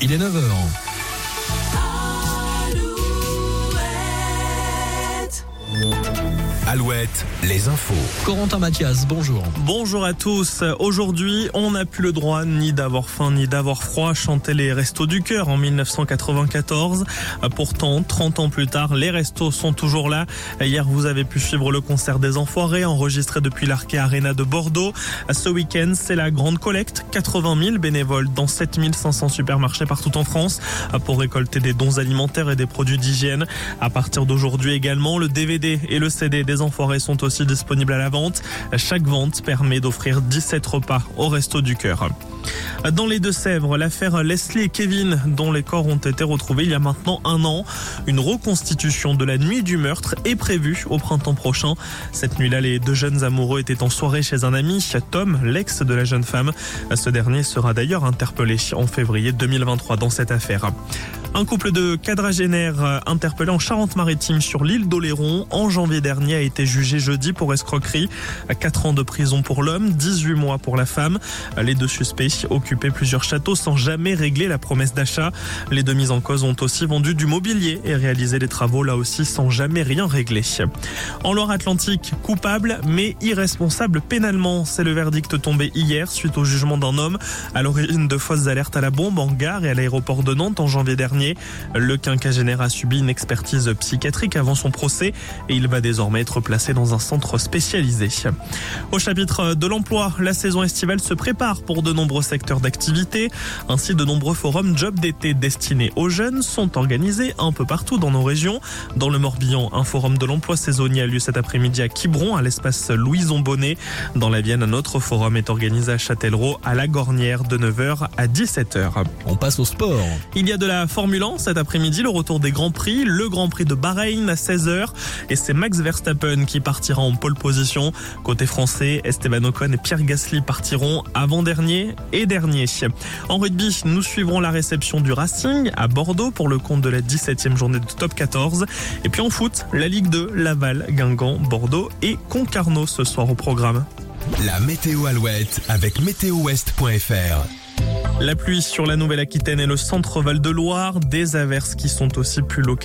Il est 9h. Alouette, les infos. Corentin Mathias, bonjour. Bonjour à tous. Aujourd'hui, on n'a plus le droit ni d'avoir faim ni d'avoir froid, chantaient les Restos du Cœur en 1994. Pourtant, 30 ans plus tard, les restos sont toujours là. Hier, vous avez pu suivre le concert des Enfoirés, enregistré depuis l'Arquet Arena de Bordeaux. Ce week-end, c'est la grande collecte. 80 000 bénévoles dans 7500 supermarchés partout en France pour récolter des dons alimentaires et des produits d'hygiène. À partir d'aujourd'hui également, le DVD et le CD des Enfoirés sont aussi disponibles à la vente. Chaque vente permet d'offrir 17 repas au Resto du Cœur. Dans les Deux-Sèvres, l'affaire Leslie et Kevin, dont les corps ont été retrouvés il y a maintenant un an. Une reconstitution de la nuit du meurtre est prévue au printemps prochain. Cette nuit-là, les deux jeunes amoureux étaient en soirée chez un ami, Tom, l'ex de la jeune femme. Ce dernier sera d'ailleurs interpellé en février 2023 dans cette affaire. Un couple de quadragénaires interpellé en Charente-Maritime sur l'île d'Oléron en janvier dernier a été jugé jeudi pour escroquerie. 4 ans de prison pour l'homme, 18 mois pour la femme. Les deux suspects occupaient plusieurs châteaux sans jamais régler la promesse d'achat. Les deux mises en cause ont aussi vendu du mobilier et réalisé des travaux là aussi sans jamais rien régler. En Loire-Atlantique, coupable mais irresponsable pénalement. C'est le verdict tombé hier suite au jugement d'un homme à l'origine de fausses alertes à la bombe en gare et à l'aéroport de Nantes en janvier dernier. Le quinquagénaire a subi une expertise psychiatrique avant son procès et il va désormais être placé dans un centre spécialisé. Au chapitre de l'emploi, la saison estivale se prépare pour de nombreux secteurs d'activité. Ainsi, de nombreux forums job d'été destinés aux jeunes sont organisés un peu partout dans nos régions. Dans le Morbihan, un forum de l'emploi saisonnier a lieu cet après-midi à Quiberon, à l'espace Louison Bonnet. Dans la Vienne, un autre forum est organisé à Châtellerault, à la Gornière, de 9h à 17h. On passe au sport. Il y a de la Formule 1 cet après-midi, le retour des Grands Prix, le Grand Prix de Bahreïn à 16h. Et c'est Max Verstappen qui partira en pole position. Côté français, Esteban Ocon et Pierre Gasly partiront avant-dernier et dernier. En rugby, nous suivrons la réception du Racing à Bordeaux pour le compte de la 17e journée de top 14. Et puis en foot, la Ligue 2, Laval, Guingamp, Bordeaux et Concarneau ce soir au programme. La météo Alouette avec météowest.fr. La pluie sur la Nouvelle-Aquitaine et le centre Val de Loire, des averses qui sont aussi plus locales.